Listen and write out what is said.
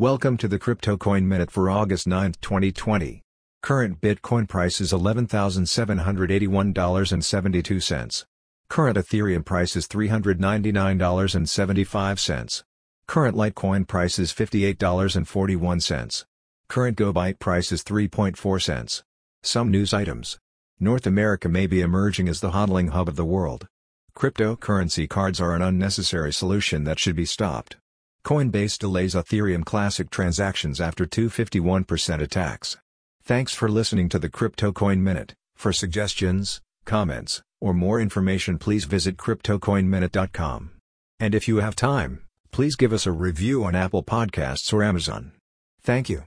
Welcome to the Crypto Coin Minute for August 9, 2020. Current Bitcoin price is $11,781.72. Current Ethereum price is $399.75. Current Litecoin price is $58.41. Current GoByte price is 3.4 cents. Some news items. North America may be emerging as the hodling hub of the world. Cryptocurrency cards are an unnecessary solution that should be stopped. Coinbase delays Ethereum Classic transactions after 251% attacks. Thanks for listening to the Crypto Coin Minute. For suggestions, comments, or more information please visit cryptocoinminute.com. And if you have time, please give us a review on Apple Podcasts or Amazon. Thank you.